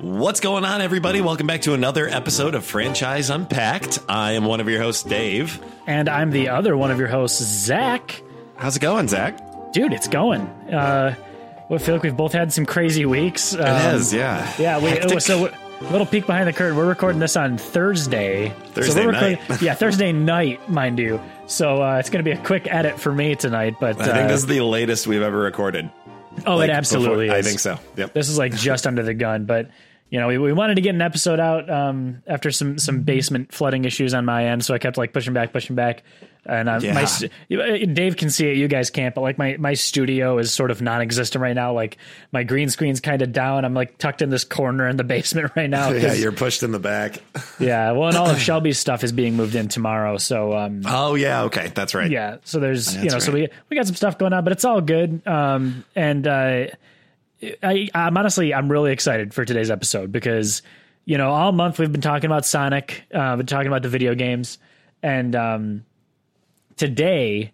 What's going on, everybody? Welcome back to another episode of Franchise Unpacked. I am one of your hosts, Dave. And I'm the other one of your hosts, Zach. How's it going, Zach? Dude, it's going. Uh, I feel like we've both had some crazy weeks. Um, it is, yeah. Yeah, we, Hectic. so a little peek behind the curtain. We're recording this on Thursday. Thursday so we're night. recording- yeah, Thursday night, mind you. So uh, it's going to be a quick edit for me tonight. But I think uh, this is the latest we've ever recorded. Oh, Like, it absolutely before- is. I think so. Yep. This is like just under the gun, but you know, we, we wanted to get an episode out um, after some some basement flooding issues on my end, so I kept like pushing back, pushing back. And uh, Yeah. my Dave can see it, you guys can't, but like my my studio is sort of non-existent right now. Like my green screen's kind of down. I'm like tucked in this corner in the basement right now. yeah, you're pushed in the back. yeah. Well, and all of Shelby's stuff is being moved in tomorrow, so um, Oh, yeah. Okay. That's right. yeah so there's you know That's so we we got some stuff going on but it's all good um and uh i i'm honestly i'm really excited for today's episode because you know all month we've been talking about sonic uh been talking about the video games and um today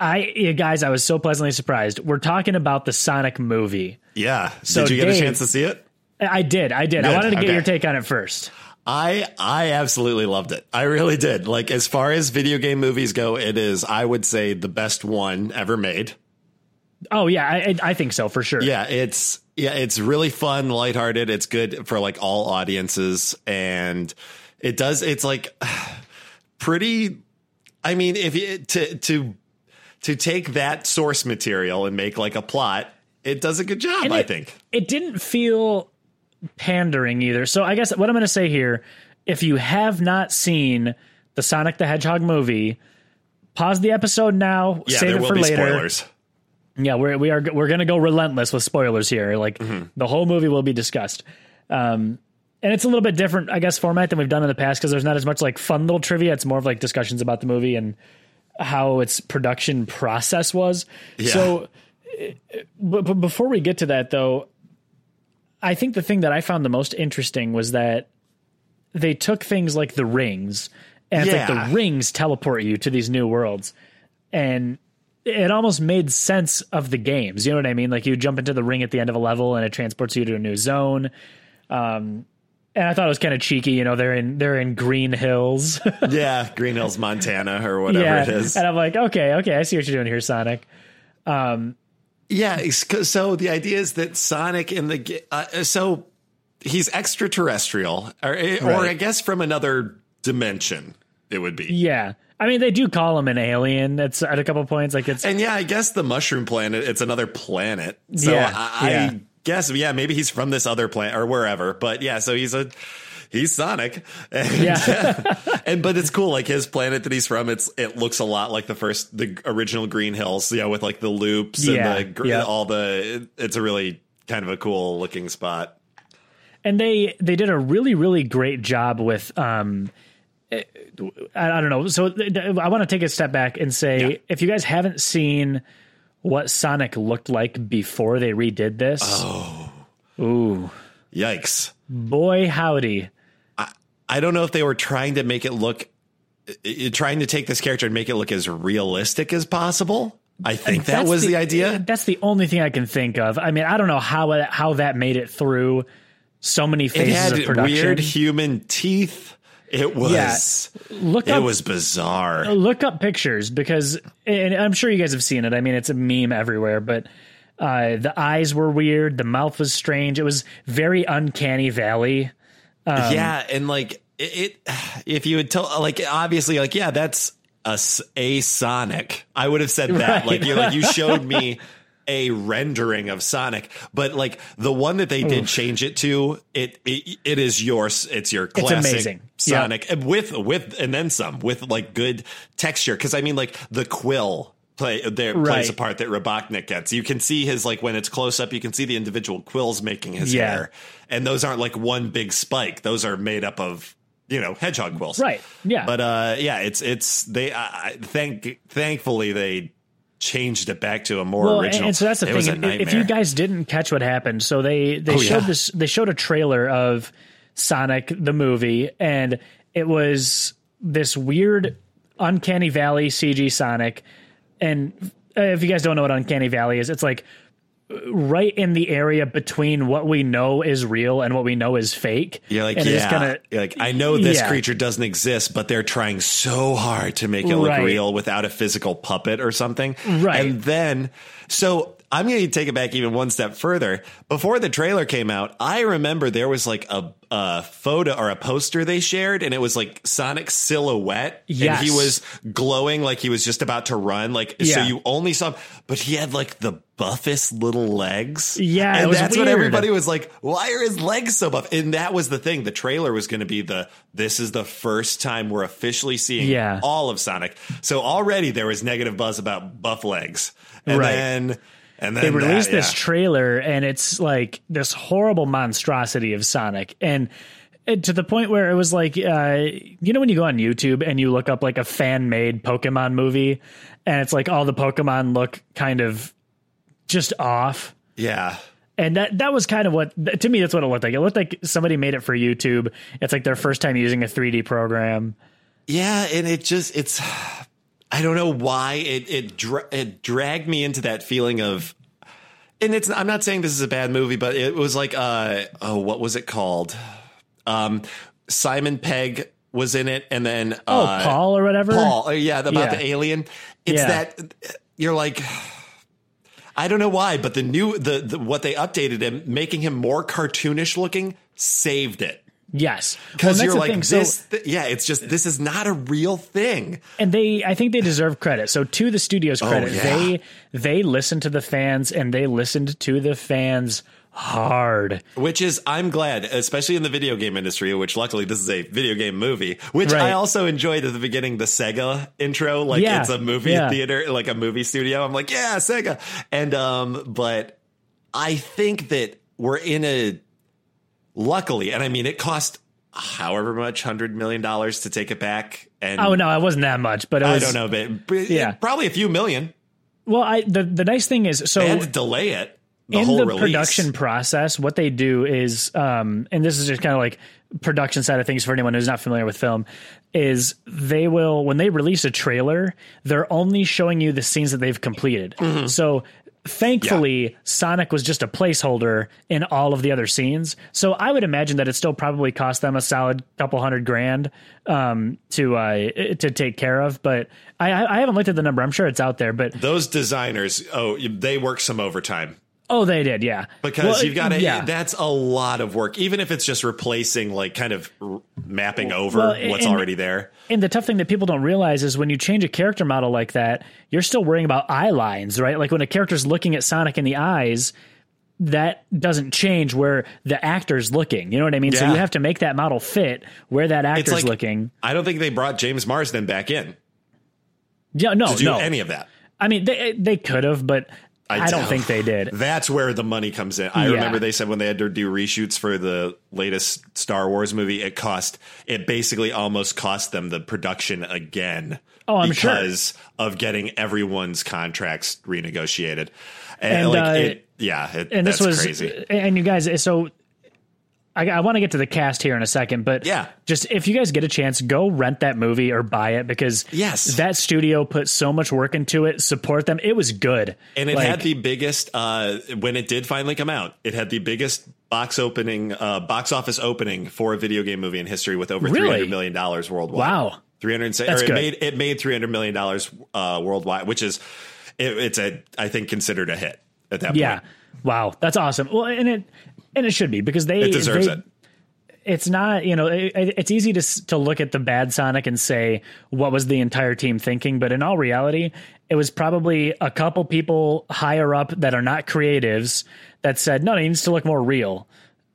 i you guys i was so pleasantly surprised we're talking about the sonic movie Yeah. So, Did you get Dave- a chance to see it? i did i did i wanted to get okay. your take on it first I I absolutely loved it. I really did. Like as far as video game movies go, it is I would say the best one ever made. oh yeah i I think so for sure Yeah, it's yeah, it's really fun, lighthearted. It's good for like all audiences, and it does. It's like pretty. I mean, if you to to to take that source material and make like a plot, it does a good job. And I it- think. it didn't feel pandering either. So I guess what I'm going to say here, if you have not seen the Sonic the Hedgehog movie, pause the episode now, Yeah, save it for later. spoilers. Yeah, we're we are we're going to go relentless with spoilers here. Like Mm-hmm. the whole movie will be discussed. Um and it's a little bit different, I guess, format than we've done in the past because there's not as much like fun little trivia. It's more of like discussions about the movie and how its production process was. Yeah. So, uh, but, but before we get to that, though, I think the thing that I found the most interesting was that they took things like the rings, and it's like the rings teleport you to these new worlds, and it almost made sense of the games. You know what I mean? Like you jump into the ring at the end of a level, and it transports you to a new zone. Um, and I thought it was kind of cheeky. You know, they're in they're in Green Hills. yeah, Green Hills, Montana, or whatever yeah, it is. and I'm like, okay, okay, I see what you're doing here, Sonic. Um, yeah. So the idea is that Sonic in the uh, uh, so he's extraterrestrial, or eh, or Right. I guess from another dimension. It would be. Yeah, I mean, they do call him an alien. It's at a couple points, like it's And yeah, I guess the mushroom planet, it's another planet. So Yeah, I, yeah. Guess, yeah, maybe he's from this other planet or wherever. But yeah, so he's a, he's Sonic. And, yeah, and, but it's cool. Like his planet that he's from, it's, it looks a lot like the first, the original Green Hills, you know, with like the loops Yeah, and the, yeah. all the, it's a really kind of a cool looking spot. and they they did a really really great job with um I, I don't know so i want to take a step back and say Yeah. if you guys haven't seen what sonic looked like before they redid this Oh. ooh Yikes. boy howdy I don't know if they were trying to make it look, i- i- trying to take this character and make it look as realistic as possible. I think that That's was the, idea. Uh, that's the only thing i can think of i mean i don't know how how that made it through so many It phases had of production weird human teeth. It was look it up was bizarre. look up pictures because and I'm sure you guys have seen it. I mean, it's a meme everywhere, but uh, the eyes were weird, the mouth was strange. It was very uncanny valley. Um, yeah, and like it, it if you had told like obviously like yeah, that's a, a Sonic. I would have said that. Right, like you like you showed me a rendering of Sonic, but like the one that they did change it to, it it, it is yours. It's your classic amazing. Sonic with with and then some with like good texture. Because I mean, like the quill play there plays a part that Robotnik gets. You can see his like when it's close up, you can see the individual quills making his Yeah. hair, and those aren't like one big spike. Those are made up of you know hedgehog quills, Right. Yeah. But uh, yeah, it's it's they. I I thank thankfully they changed it back to a more well, original. and so that's the it thing. If, if you guys didn't catch what happened, so they they Oh, showed yeah. this. They showed a trailer of Sonic the movie, and it was this weird uncanny valley CG Sonic. And if you guys don't know what uncanny valley is, it's like right in the area between what we know is real and what we know is fake. You're like, and yeah. kinda- You're like, I know this Yeah. creature doesn't exist, but they're trying so hard to make it look Right. real without a physical puppet or something. Right. And then, so I'm going to take it back even one step further. Before the trailer came out, I remember there was like a, a photo or a poster they shared, and it was like Sonic's silhouette. Yes. And he was glowing like he was just about to run. Like, so you only saw, but he had like the buffest little legs. Yeah, And that's what everybody was like, why are his legs so buff? And that was the thing. The trailer was going to be the, this is the first time we're officially seeing Yeah. all of Sonic. So already there was negative buzz about buff legs. And Right. then, and then they released that, this trailer and it's like this horrible monstrosity of Sonic. And and to the point where it was like uh, you know when you go on YouTube and you look up like a fan made Pokemon movie and it's like all the Pokemon look kind of just off? Yeah. and that that was kind of what to me that's what it looked like. It looked like somebody made it for YouTube. It's like their first time using a 3D program. Yeah, and it just it's I don't know why it it dra- it dragged me into that feeling of and it's I'm not saying this is a bad movie, but it was like uh oh what was it called? Um Simon Pegg was in it and then oh uh, Paul or whatever Paul, uh, yeah, about Yeah. the alien. It's Yeah. that you're like I don't know why, but the new the, the what they updated him, making him more cartoonish looking, saved it. Yes Because Well, you're like. So- this, th- yeah. It's just this is not a real thing. and they i think they deserve credit so to the studio's credit Oh, yeah. they they listened to the fans and they listened to the fans hard Which is, I'm glad, especially in the video game industry, which luckily this is a video game movie, which Right. I also enjoyed at the beginning, the Sega intro, like Yeah. it's a movie Yeah. theater, like a movie studio. I'm like, yeah, Sega. And, um, but I think that we're in a, luckily, and I mean, it cost however much, hundred million dollars to take it back. And oh no it wasn't that much but it I don't know, but, but Yeah. probably a few million well i the, the nice thing is so and delay it. The in whole the release. production process, what they do is, um, and this is just kind of like production side of things for anyone who's not familiar with film, is they will when they release a trailer, they're only showing you the scenes that they've completed. Mm-hmm. So thankfully, Sonic was just a placeholder in all of the other scenes. So I would imagine that it still probably cost them a solid couple hundred grand um, to uh, to take care of. But I, I I haven't looked at the number. I'm sure it's out there. But Those designers, oh, they work some overtime. Oh, they did, yeah. because Well, you've got to yeah. that's a lot of work even if it's just replacing like kind of r- mapping over Well, what's and- already there And the tough thing that people don't realize is when you change a character model like that, you're still worrying about eye lines, right? Like when a character's looking at Sonic in the eyes, that doesn't change where the actor's looking. You know what I mean? So you have to make that model fit where that actor's like- looking. i don't think they brought james marsden back in Yeah, no, to do no. any of that I mean, they they could have, but I, don't think they did. that's where the money comes in i Yeah. remember they said when they had to do reshoots for the latest star wars movie it cost it basically almost cost them the production again Oh, I'm sure. because of getting everyone's contracts renegotiated and, And, like uh, it yeah it, and this was crazy and you guys so I, I want to get to the cast here in a second but Yeah. just if you guys get a chance go rent that movie or buy it because Yes. that studio put so much work into it support them it was good And it Like, had the biggest uh, when it did finally come out. It had the biggest box opening, uh, box office opening for a video game movie in history, with over Really? three hundred million dollars worldwide. Wow. three hundred. It good. made it made three hundred million dollars uh, worldwide, which is it, it's a I think considered a hit at that yeah point. Yeah. Wow that's awesome well and it and it should be because they It deserves they- it. it's not you know it, it's easy to to look at the bad Sonic and say what was the entire team thinking, but in all reality, it was probably a couple people higher up that are not creatives that said no, it needs to look more real.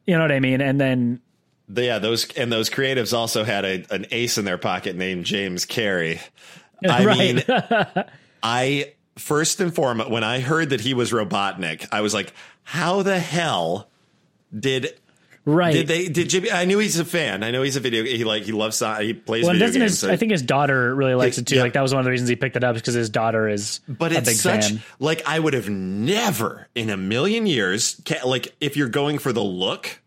You know what I mean? And then The- yeah, those and those creatives also had a, an ace in their pocket named James Carrey. I mean, I first and foremost, when I heard that he was Robotnik, I was like, how the hell did right. did they did Jimmy? I knew he's a fan. I know he's a video. He like he loves. He plays well, video doesn't games. his, so- I think his daughter really likes it too. Yeah. Like that was one of the reasons he picked it up because his daughter is but a it's such fan. like I would have never in a million years like if you're going for the look,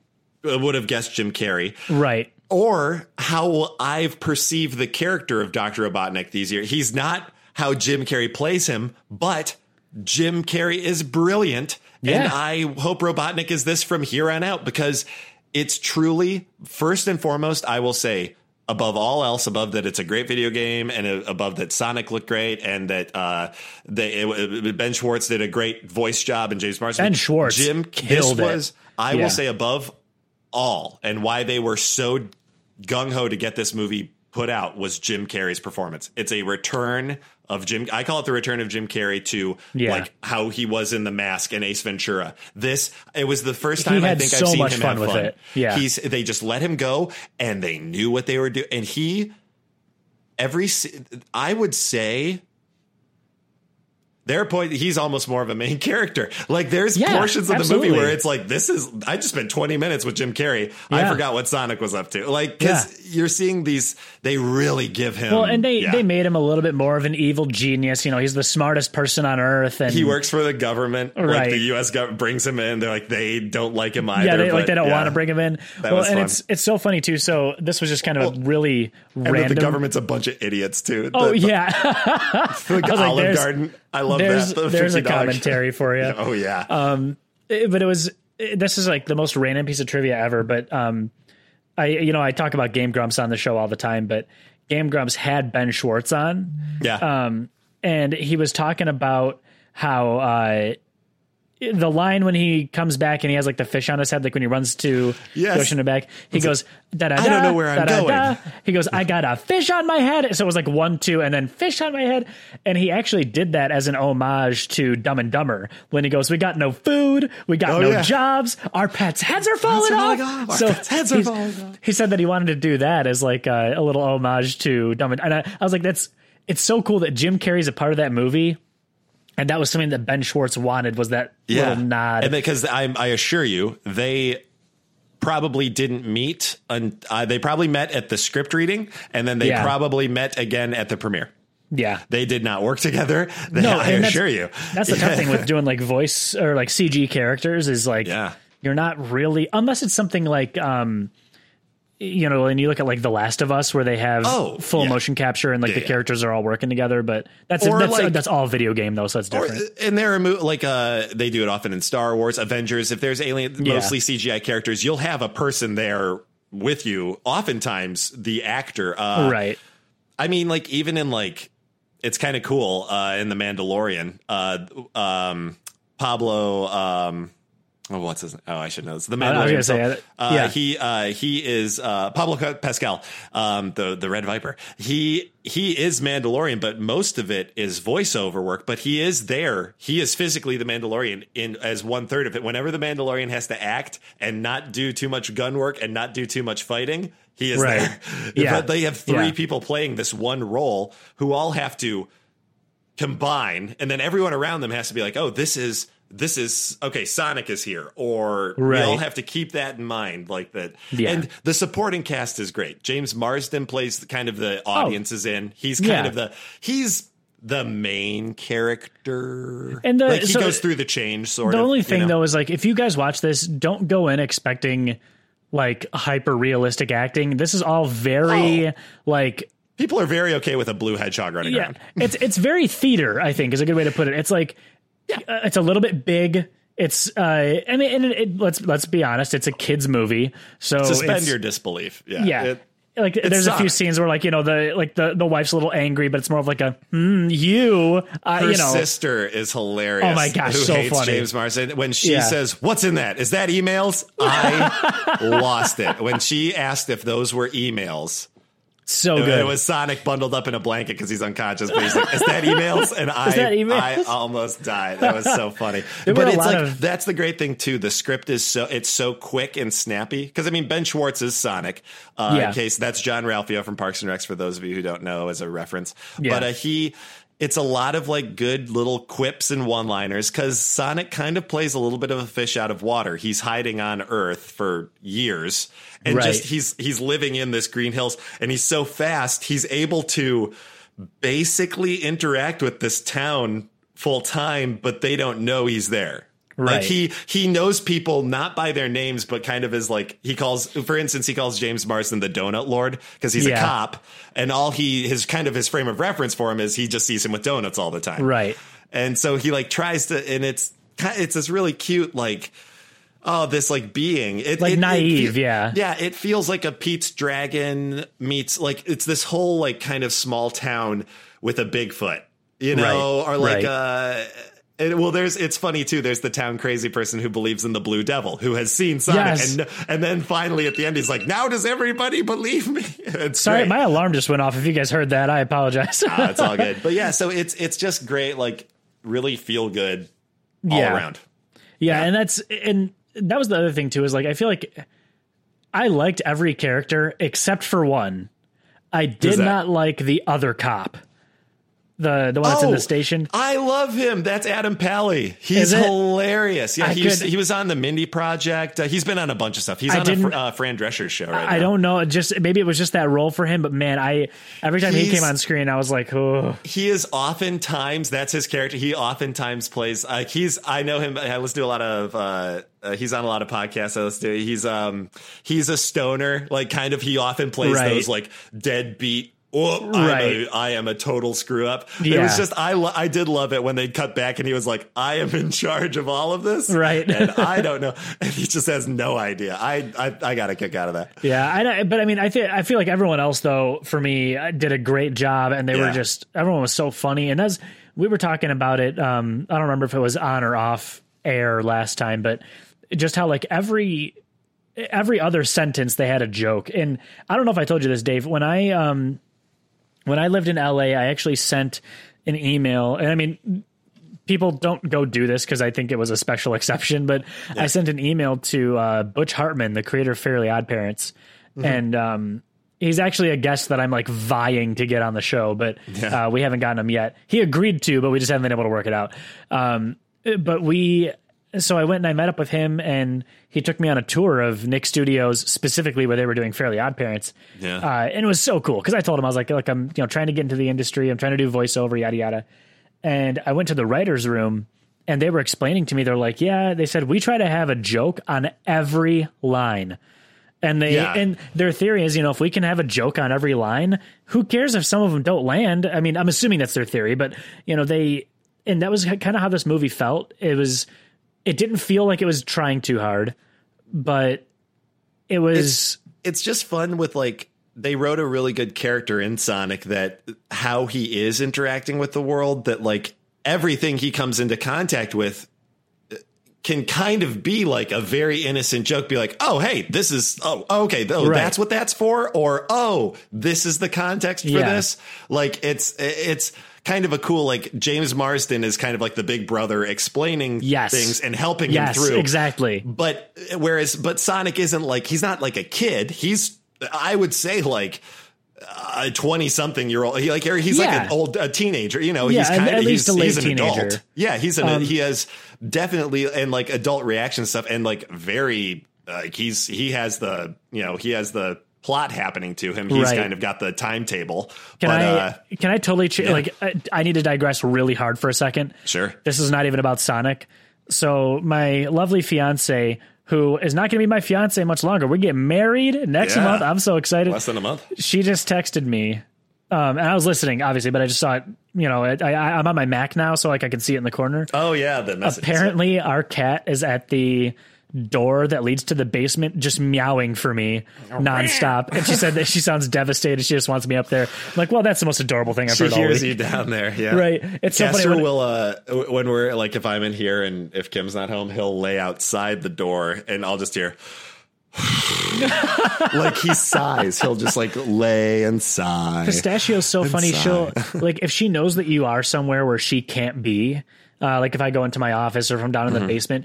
I would have guessed Jim Carrey. Right. or how I've perceived the character of Dr. Robotnik these years. He's not how Jim Carrey plays him, but Jim Carrey is brilliant And I hope Robotnik is this from here on out because it's truly, first and foremost, I will say, above all else, above that it's a great video game and above that Sonic looked great and that uh, they, it, it- Ben Schwartz did a great voice job and James Marsden. Ben Schwartz Jim, this killed it. I Yeah. will say, above all and why they were so gung ho to get this movie put out was Jim Carrey's performance. It's a return of Jim. I call it the return of Jim Carrey to Yeah. like how he was in The Mask and Ace Ventura. This it was the first time I think so I've seen him fun have with fun. it. Yeah. he's they just let him go and they knew what they were doing. And he every I would say. Their point, he's almost more of a main character. Like there's Yeah, portions of the movie where it's like, this is, I just spent 20 minutes with Jim Carrey. I forgot what Sonic was up to. Like, cause you're seeing these, they really give him. Well, and they, yeah. they made him a little bit more of an evil genius. You know, he's the smartest person on earth, and he works for the government. Like Right. the U.S. government brings him in. They're like, they don't like him either. yeah, they, like they don't yeah. want to bring him in. That well, and fun. it's it's so funny too. So this was just kind of a really random. the government's a bunch of idiots too. oh The- yeah, the, like was like, Olive Garden. I love there's that. The there's a $50 commentary for you. Oh yeah. Eh, but it was eh, this is like the most random piece of trivia ever but um i you know i talk about game grumps on the show all the time but game grumps had ben schwartz on yeah. um and he was talking about how uh the line when he comes back and he has like the fish on his head, like when he runs to Yes. the ocean and back, he goes, da da. I don't know where I'm going. He goes, I got a fish on my head. So it was like one, two, and then fish on my head. And he actually did that as an homage to Dumb and Dumber when he goes, We got no food, we got Oh, no yeah. jobs, our pets' heads are falling off. off. Our So pets' heads are falling off. He said that he wanted to do that as like a, a little homage to Dumb and, and I, I was like, That's it's so cool that Jim Carrey's a part of that movie. And that was something that Ben Schwartz wanted was that little nod. And because I, I assure you, they probably didn't meet. Un, uh, they probably met at the script reading, and then they Yeah. probably met again at the premiere. yeah. They did not work together. They, No, I assure you. That's the tough thing with doing like voice or like CG characters is like Yeah. you're not really unless it's something like um you know, and you look at like The Last of Us where they have Oh, full yeah. motion capture and like the yeah. characters are all working together, but that's Or, that's like- that's all video game though, so that's Or, different. and there are mo- like uh, they do it often in Star Wars, Avengers. If there's alien, Yeah. mostly CGI characters, you'll have a person there with you. Oftentimes, the actor. Uh, right. I mean, like even in like, it's kind of cool uh, in the Mandalorian. Uh, um, Pablo. Um, oh, what's his? Oh, I should know this. The I was Mandalorian. gonna say, uh, yeah. he uh, he is uh, Pablo Pascal, um, the the Red Viper. He he is Mandalorian, but most of it is voiceover work. But he is there. He is physically the Mandalorian in as one third of it. Whenever the Mandalorian has to act and not do too much gun work and not do too much fighting, he is Right. there. Yeah. But they have three Yeah. people playing this one role who all have to combine, and then everyone around them has to be like, "Oh, this is." This is okay. Sonic is here, or we Right. all have to keep that in mind, like that. Yeah. And the supporting cast is great. James Marsden plays the, kind of the oh. audience is in. He's kind Yeah. of the he's the main character, And the- like he so goes through the change sort of. The of. only you thing know? though is like if you guys watch this, don't go in expecting like hyper realistic acting. This is all very Oh. like people are very okay with a blue hedgehog running yeah, around. it's it's very theater. I think is a good way to put it. It's like uh, it's a little bit big. It's uh, I mean, and it, it, let's let's be honest. It's a kids movie, so Suspend your disbelief. Yeah, yeah. It- like there's a few scenes where like you know the like the the wife's a little angry, but it's more of like a hmm, you uh, her you know sister is hilarious. Oh my gosh, who so hates funny. James Marsden when she Yeah. says, "What's in that? Is that emails?" I lost it when she asked if those were emails. So It- good. It was Sonic bundled up in a blanket because he's unconscious. But he's like, "Is that emails?" And I, emails? I almost died. That was so funny. But it's like of- that's the great thing too. The script is so it's so quick and snappy. Because I mean, Ben Schwartz is Sonic. Uh, Yeah. In case that's Jean-Ralphio from Parks and Recs. For those of you who don't know, as a reference. Yeah. But uh, he. It's a lot of like good little quips and one liners because Sonic kind of plays a little bit of a fish out of water. He's hiding on Earth for years and Right. just he's he's living in this Green Hills and he's so fast he's able to basically interact with this town full time, but they don't know he's there. Right. Like he he knows people not by their names, but kind of as like he calls, for instance, he calls James Marsden the Donut Lord because he's a cop, and all he his kind of his frame of reference for him is he just sees him with donuts all the time, right. and so he like tries to, and it's it's this really cute like oh this like being it, Like it- it naive, feel- yeah. yeah it feels like a Pete's Dragon meets like it's this whole like kind of small town with a Bigfoot you know Right, or like right. uh and, well, there's it's funny too. There's the town crazy person who believes in the Blue Devil, who has seen Sonic, Yes. and and then finally at the end he's like, "Now does everybody believe me?" It's Sorry, great. my alarm just went off. If you guys heard that, I apologize. Ah, it's all good. But yeah, so it's it's just great, like really feel good all Yeah. around. Yeah, and that's and that was the other thing too is like I feel like I liked every character except for one. I did not like the other cop. The the one that's in Oh, the station. I love him. That's Adam Pally. He's hilarious. Yeah, I he was, he was on the Mindy Project. Uh, he's been on a bunch of stuff. He's I on a uh, Fran Drescher's show right I don't know, just maybe it was just that role for him, but man, I every time he came on screen, I was like, oh, he is oftentimes that's his character. He oftentimes plays like he's. I know him. I listen to a lot of. uh uh, he's on a lot of podcasts. I listen to. He's um he's a stoner. Like kind of. He often plays Right. those like deadbeat. Oh, I'm a, I am a total screw up. It was just I lo- I did love it when they cut back and he was like I am in charge of all of this. Right. and I don't know. And he just has no idea. I I, I got a kick out of that. yeah. I know, but I mean, I think I feel like everyone else though, for me, uh, did a great job, and they were just everyone was so funny, and as we were talking about it, um, I don't remember if it was on or off air last time, but just how like every every other sentence they had a joke, and I don't know if I told you this, Dave, when I um when I lived in LA, I actually sent an email, and I mean, people don't go do this because I think it was a special exception, but I sent an email to uh, Butch Hartman, the creator of Fairly Odd Parents, and um, he's actually a guest that I'm like vying to get on the show, but Yeah. uh, we haven't gotten him yet. He agreed to, but we just haven't been able to work it out. Um, but we, so I went and I met up with him, and he took me on a tour of Nick Studios, specifically where they were doing Fairly Odd Parents. Yeah. Uh, and it was so cool because I told him I was like, look, I'm you know trying to get into the industry. I'm trying to do voiceover, yada yada. And I went to the writers' room, and they were explaining to me. They're like, yeah, they said we try to have a joke on every line. And they Yeah. and their theory is, you know, if we can have a joke on every line, who cares if some of them don't land? I mean, I'm assuming that's their theory, but you know, they and that was kind of how this movie felt. It was, it didn't feel like it was trying too hard, but it was. it's just fun with like they wrote a really good character in Sonic that how he is interacting with the world that like everything he comes into contact with uh, can kind of be like a very innocent joke be like oh hey this is oh okay oh Right. that's what that's for or oh this is the context for Yeah. this like it's it's kind of a cool like James Marsden is kind of like the big brother explaining Yes. things and helping Yes, him through exactly. but whereas, but Sonic isn't like he's not like a kid. He's I would say like a twenty something year old. He like he's like an old a teenager. You know, Yeah, he's kind at of least he's, a late he's an teenager. adult. Yeah, he's an Um, he has definitely and like adult reaction stuff and like very like he's he has the you know he has the plot happening to him. He's Right. kind of got the timetable. Can but I uh, can I totally ch- like I, I need to digress really hard for a second. sure. This is not even about Sonic. So my lovely fiance, who is not going to be my fiance much longer, we're getting married next Yeah. month. I'm so excited. Less than a month. She just texted me, um, and I was listening, obviously, but I just saw it. You know, I, I, I'm on my Mac now, so like I can see it in the corner. Oh yeah, the message. Apparently, our cat is at the door that leads to the basement, just meowing for me nonstop. And she said that she sounds devastated. She just wants me up there. I'm like, well, that's the most adorable thing I've She heard all hears week. you down there. Yeah. Right. It's so funny. When- will uh when we're like if I'm in here and if Kim's not home, he'll lay outside the door and I'll just hear like he sighs. He'll just like lay and sigh. Pistachio's so funny. sigh. She'll like if she knows that you are somewhere where she can't be. Uh, like if I go into my office or if I'm down in Mm-hmm. the basement,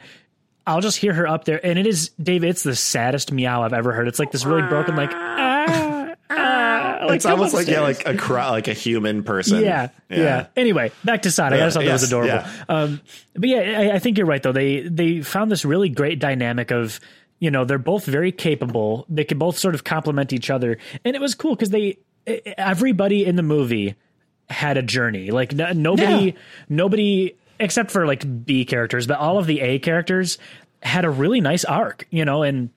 I'll just hear her up there, and it is Dave. It's the saddest meow I've ever heard. It's like this really broken, like ah, ah, like, It's almost like yeah, like a cry, like a human person. Yeah, yeah. Anyway, back to Sonic. I just thought that was adorable. yeah. Um, but yeah, I, I think you're right though. They they found this really great dynamic of you know they're both very capable. They can both sort of complement each other, and it was cool because they everybody in the movie had a journey. Like nobody Yeah. nobody except for like B characters, but all of the A characters had a really nice arc. You know, and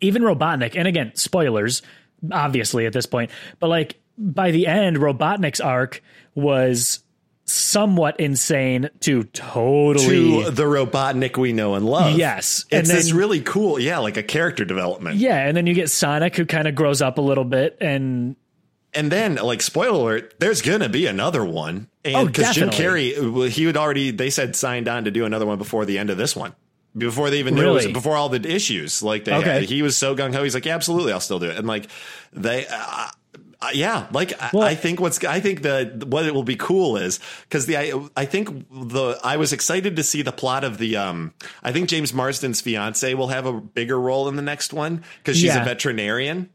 even Robotnik, and again, spoilers, obviously at this point, but like by the end, Robotnik's arc was somewhat insane to totally to the Robotnik we know and love. Yes. It's And this really cool, yeah, like a character development. yeah, and then you get Sonic who kind of grows up a little bit and And then, like, spoiler alert, there's gonna be another one. And Oh, because Jim. Carrey, well, he had already, they said signed on to do another one before the end of this one. Before they even knew it was, before all the issues, like they, Okay. he was so gung ho. He's like, yeah, absolutely, I'll still do it. And like, they, uh, uh, yeah, like I- Well- I think what's I think that what it will be cool is because the I, I think the I was excited to see the plot of the um I think James Marsden's fiance will have a bigger role in the next one because she's Yeah. a veterinarian.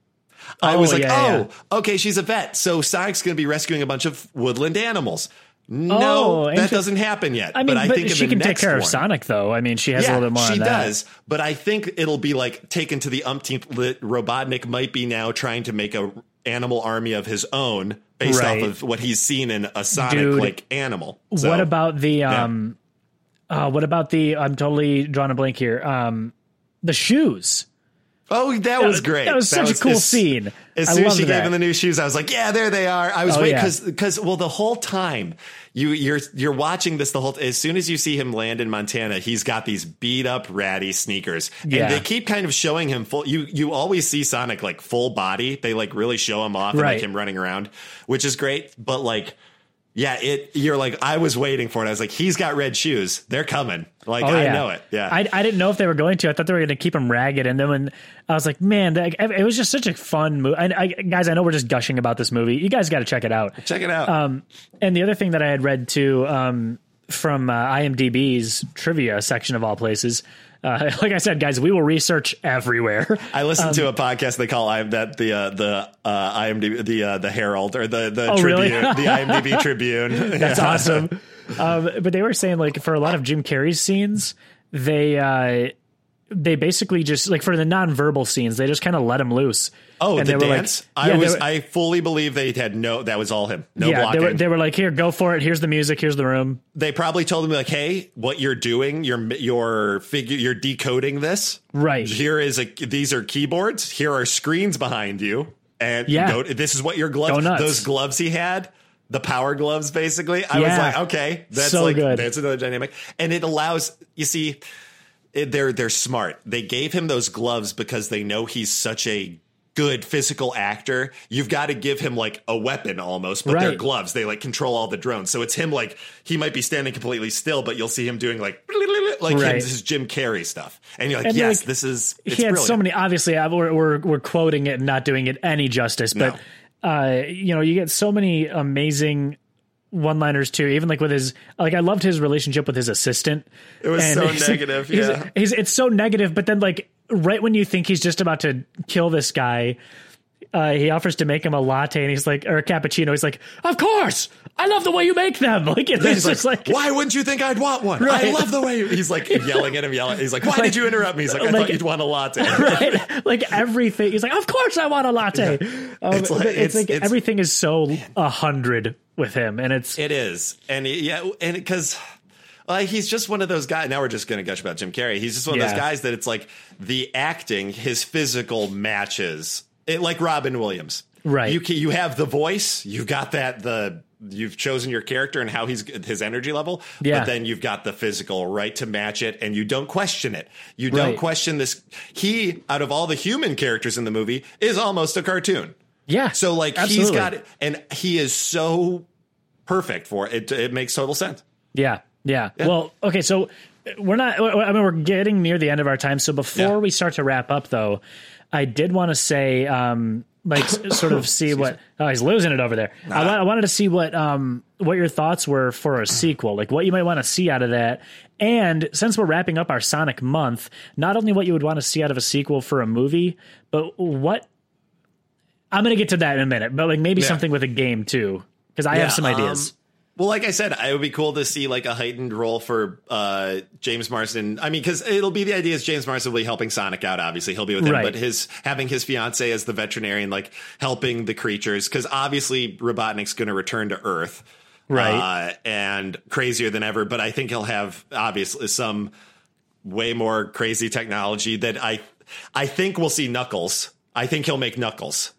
I Oh, was like, yeah, oh, okay, she's a vet, so Sonic's going to be rescuing a bunch of woodland animals. Oh, No, that doesn't happen yet. I mean, but I but think in she can take care of Sonic though. I mean, she has a little bit more she on that. does. But I think it'll be like taken to the umpteenth. Robotnik might be now trying to make a animal army of his own based Right. off of what he's seen in a Sonic like animal. So, what about the um uh, what about the I'm totally drawing a blank here. Um the shoes. Oh, that was great. That was such a cool as- scene. As soon as she that. gave him the new shoes, I was like, "Yeah, there they are." I was Oh, waiting yeah. because because well, the whole time you you're you're watching this the whole. As soon as you see him land in Montana, he's got these beat up ratty sneakers, Yeah. and they keep kind of showing him full. You you always see Sonic like full body. They like really show him off and like him running around, which is great. But like. Yeah, it. You're like I was waiting for it. I was like, he's got red shoes. They're coming. Like Oh, I yeah. know it. Yeah, I, I didn't know if they were going to. I thought they were going to keep him ragged, and then when I was like, "Man, that, it was just such a fun movie." I, I, guys, I know we're just gushing about this movie. You guys got to check it out. check it out. Um, and the other thing that I had read too um, from uh, IMDb's trivia section of all places, uh, like I said, guys, we will research everywhere. I listened um, to a podcast they call I that the uh, the uh, IMDb the uh, the Herald or the the Oh, really? Tribune the IMDb Tribune. That's awesome. Um, but they were saying like for a lot of Jim Carrey's scenes, they uh, they basically just like for the nonverbal scenes, they just kind of let him loose. Oh, And the they were like- dance! yeah, I was were- I fully believe they had no that was all him. No yeah, blocking. they were they were like, here, go for it. Here's the music. Here's the room. they probably told him like, "Hey, what you're doing, you're you're figure you're decoding this. Right. Here is a these are keyboards. Here are screens behind you, and Yeah. go, this is what your gloves. Those gloves he had." The power gloves, basically. I was like, okay, that's So like good. that's another dynamic, and it allows you see, they're they're smart. They gave him those gloves because they know he's such a good physical actor. You've got to give him like a weapon almost, but they're gloves. They like control all the drones. So it's him like he might be standing completely still, but you'll see him doing like like Right. his Jim Carrey stuff, and you're like, And, yes, like, this is. It's he had brilliant. so many. Obviously, I- we're, we're we're quoting it and not doing it any justice, but uh, you know, you get so many amazing one-liners too. Even like with his like, I loved his relationship with his assistant. It was so he's- negative, he's- yeah. he's, it's so negative, but then like right when you think he's just about to kill this guy. Uh, he offers to make him a latte, and he's like, or a cappuccino. He's like, "Of course, I love the way you make them." Like, it's He's just like, like, why wouldn't you think I'd want one? I love the way he's like yelling at him, yelling. He's like, why did you interrupt me? He's like, I like- thought you'd want a latte. right? Like everything. He's like, of course I want a latte. Um, It's like- it's, it's- like it's- everything is so a hundred with him, and it's It is, and he- yeah, and because uh, he's just one of those guys. Now we're just going to gush about Jim Carrey. He's just one of those guys that it's like the acting, his physical matches, it, like Robin Williams. Right. You can, you have the voice. You've got that the. You've chosen your character and how he's his energy level, Yeah. but then you've got the physical right to match it, and you don't question it. You don't Right. question this. He, out of all the human characters in the movie, is almost a cartoon. yeah. So like he's got it, and he is so perfect for it. It, it makes total sense. Yeah, yeah. Well, okay, so we're not. I mean, we're getting near the end of our time. So before Yeah. we start to wrap up, though, I did want to say, um, like, sort of see what. Oh, he's losing it over there. I, I wanted to see what, um, what your thoughts were for a sequel, like what you might want to see out of that. And since we're wrapping up our Sonic month, not only what you would want to see out of a sequel for a movie, but what. I'm going to get to that in a minute, but like maybe Yeah. something with a game too, because I Yeah, have some ideas. um, well, like I said, it would be cool to see like a heightened role for uh, James Marsden. I mean, because it'll be the idea is James Marsden will be helping Sonic out. Obviously, he'll be with him, Right. but his having his fiance as the veterinarian, like helping the creatures, because obviously Robotnik's going to return to Earth, Right. Uh, and crazier than ever. But I think he'll have obviously some way more crazy technology that I I think we'll see Knuckles. I think he'll make Knuckles.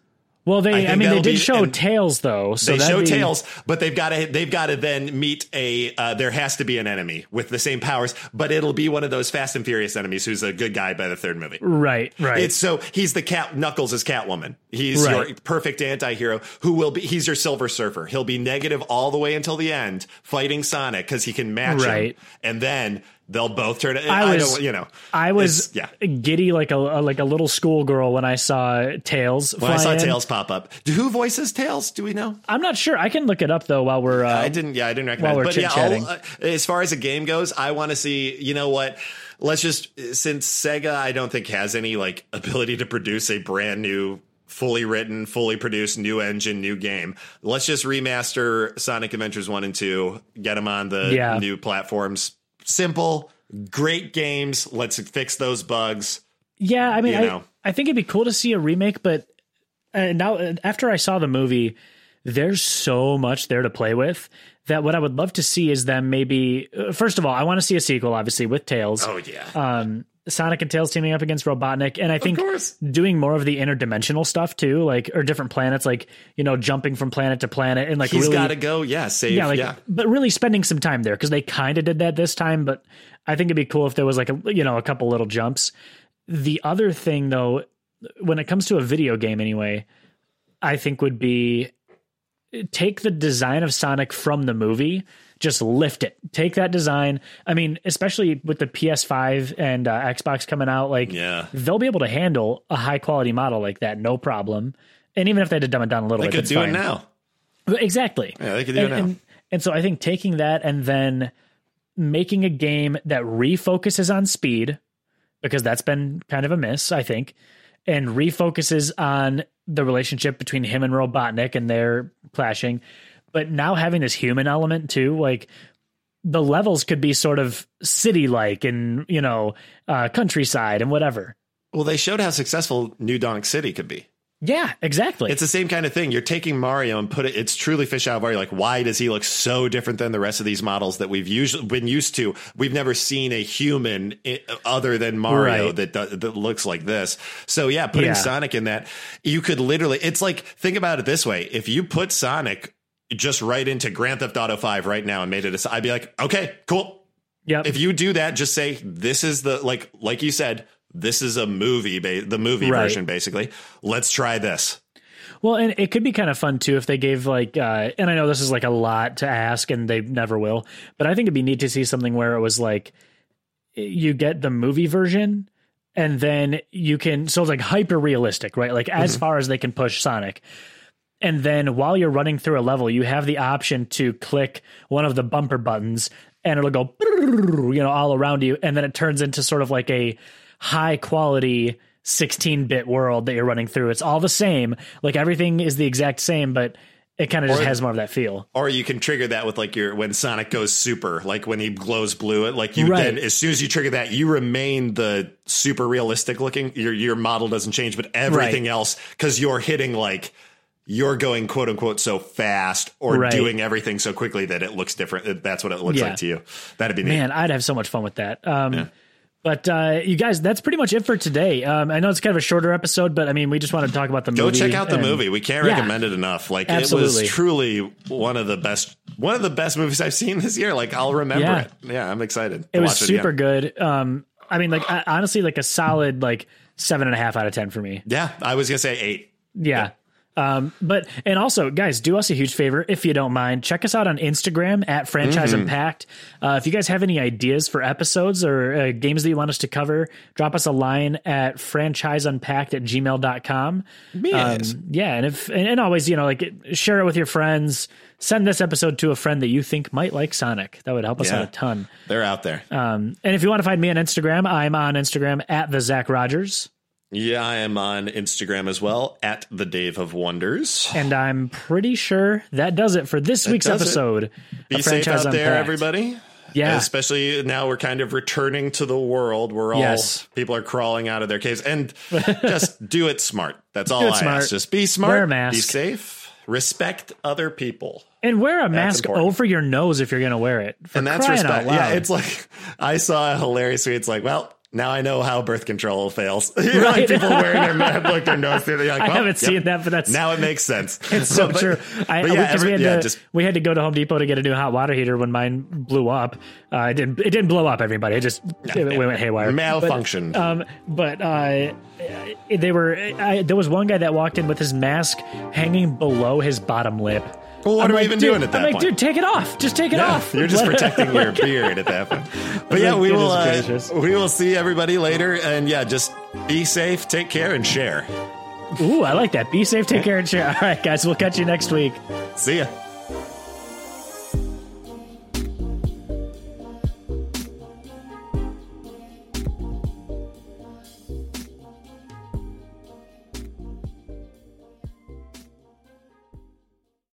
Well, they, I, think mean, they did be- show tails though. So they show be- tails, but they've got to they've got to then meet a. Uh, there has to be an enemy with the same powers, but it'll be one of those Fast and Furious enemies who's a good guy by the third movie. Right, right. It's so he's the cat. Knuckles is Catwoman. He's Right. your perfect anti-hero who will be. He's your Silver Surfer. He'll be negative all the way until the end, fighting Sonic because he can match Right. him, and then they'll both turn. it. I, was- don't, you know, I was yeah. giddy like a like a little schoolgirl when I saw Tails. When I saw in. Tails pop up, who voices Tails? Do we know? I'm not sure. I can look it up though while we're. Uh, I didn't. Yeah, I didn't recognize. While we're But yeah, chit-chatting. I'll, uh, as far as a game goes, I want to see. You know what? Let's just since Sega, I don't think has any like ability to produce a brand new. Fully written, fully produced, new engine, new game. Let's just remaster Sonic Adventures 1 and 2, get them on the Yeah. new platforms. Simple, great games. Let's fix those bugs. Yeah, I mean, You I, know. I think it'd be cool to see a remake, but uh, now uh, after I saw the movie, there's so much there to play with that what I would love to see is them maybe. Uh, first of all, I want to see a sequel, obviously with Tails. Oh, yeah. um, Sonic and Tails teaming up against Robotnik, and I think doing more of the interdimensional stuff too, like or different planets, like you know, jumping from planet to planet, and like He's really, got to go. Yeah, save. yeah, like, yeah. but really spending some time there because they kind of did that this time. But I think it'd be cool if there was like a you know a couple little jumps. The other thing though, when it comes to a video game, anyway, I think would be take the design of Sonic from the movie, just lift it. Take that design. I mean, especially with the PS5 and uh, Xbox coming out, like Yeah. they'll be able to handle a high quality model like that, no problem. And even if they had to dumb it down a little They bit, could that's do fine. it now. Exactly. Yeah, they could do and, it now. And, and so I think taking that and then making a game that refocuses on speed, because that's been kind of a miss, I think, and refocuses on the relationship between him and Robotnik and their clashing, but now having this human element too, like the levels could be sort of city like and you know uh, countryside and whatever. Well, they showed how successful New Donk City could be. Yeah, exactly. It's the same kind of thing. You're taking Mario and put it. It's truly fish out of water. Like, why does he look so different than the rest of these models that we've usually been used to? We've never seen a human other than Mario Right. that that looks like this. So yeah, putting Yeah. Sonic in that, you could literally. It's like think about it this way: if you put Sonic just right into Grand Theft Auto Five right now and made it, a, I'd be like, okay, cool. yep. If you do that, just say this is the like like you said. This is a movie, ba- the movie Right. version, basically. Let's try this. Well, and it could be kind of fun too if they gave like, uh, and I know this is like a lot to ask, and they never will, but I think it'd be neat to see something where it was like you get the movie version, and then you can so it's like hyper realistic, right? Like as far as they can push Sonic. And then while you're running through a level, you have the option to click one of the bumper buttons and it'll go, you know, all around you. And then it turns into sort of like a high quality 16 bit world that you're running through. It's all the same. Like everything is the exact same, but it kind of just has more of that feel. Or you can trigger that with like your when Sonic goes super, like when he glows blue. It like you Right. then as soon as you trigger that, you remain the super realistic looking. Your your model doesn't change, but everything else because you're hitting like you're going quote unquote so fast or Right. doing everything so quickly that it looks different. That's what it looks Yeah. like to you. That'd be neat. Man, I'd have so much fun with that. Um, But uh, you guys, that's pretty much it for today. Um, I know it's kind of a shorter episode, but I mean, we just want to talk about the Go movie. Go check out the and- movie. We can't Yeah. recommend it enough. Like Absolutely. it was truly one of the best one of the best movies I've seen this year. Like I'll remember Yeah. it. Yeah, I'm excited. It was super again. good. Um, I mean, like I, honestly, like a solid like seven and a half out of ten for me. Yeah, I was gonna say eight. Yeah. Um, but and also, guys, do us a huge favor if you don't mind. Check us out on Instagram at Franchise Mm-hmm. Unpacked. Uh, if you guys have any ideas for episodes or uh, games that you want us to cover, drop us a line at franchiseunpacked at gmail.com. Yes. Um, yeah, and if and, and always, you know, like share it with your friends. Send this episode to a friend that you think might like Sonic. That would help us Yeah. out a ton. They're out there. Um, and if you want to find me on Instagram, I'm on Instagram at the Zach Rogers. Yeah, I am on Instagram as well at the Dave of Wonders. And I'm pretty sure that does it for this week's does it. episode. Be safe out there, everybody. Yeah. Especially now we're kind of returning to the world where all Yes. people are crawling out of their caves. And just do it smart. That's all I smart. ask. Just be smart. Wear a mask. Be safe. Respect other people. And wear a mask important. over your nose if you're going to wear it. For and that's respect. Out loud. Yeah, it's like I saw a hilarious tweet. It's like, well, now I know how birth control fails. you know, like people wearing their ma- like their nose through. The like, I haven't yep. seen that, but that's Now it makes sense. It's so But- true. I, but yeah, we every- had yeah, to just we had to go to Home Depot to get a new hot water heater when mine blew up. Uh, it didn't it didn't blow up everybody. It just it, went haywire. malfunctioned. But, um, but uh, they were. I, there was one guy that walked in with his mask hanging below his bottom lip. Well, what I'm are we even doing at that I'm like, point? dude, take it off. Just take it Yeah, off. You're just protecting your beard at that point. But yeah, like, we will. Uh, we will see everybody later, and yeah, just be safe, take care, and share. Ooh, I like that. Be safe, take care, and share. All right, guys, we'll catch you next week. See ya.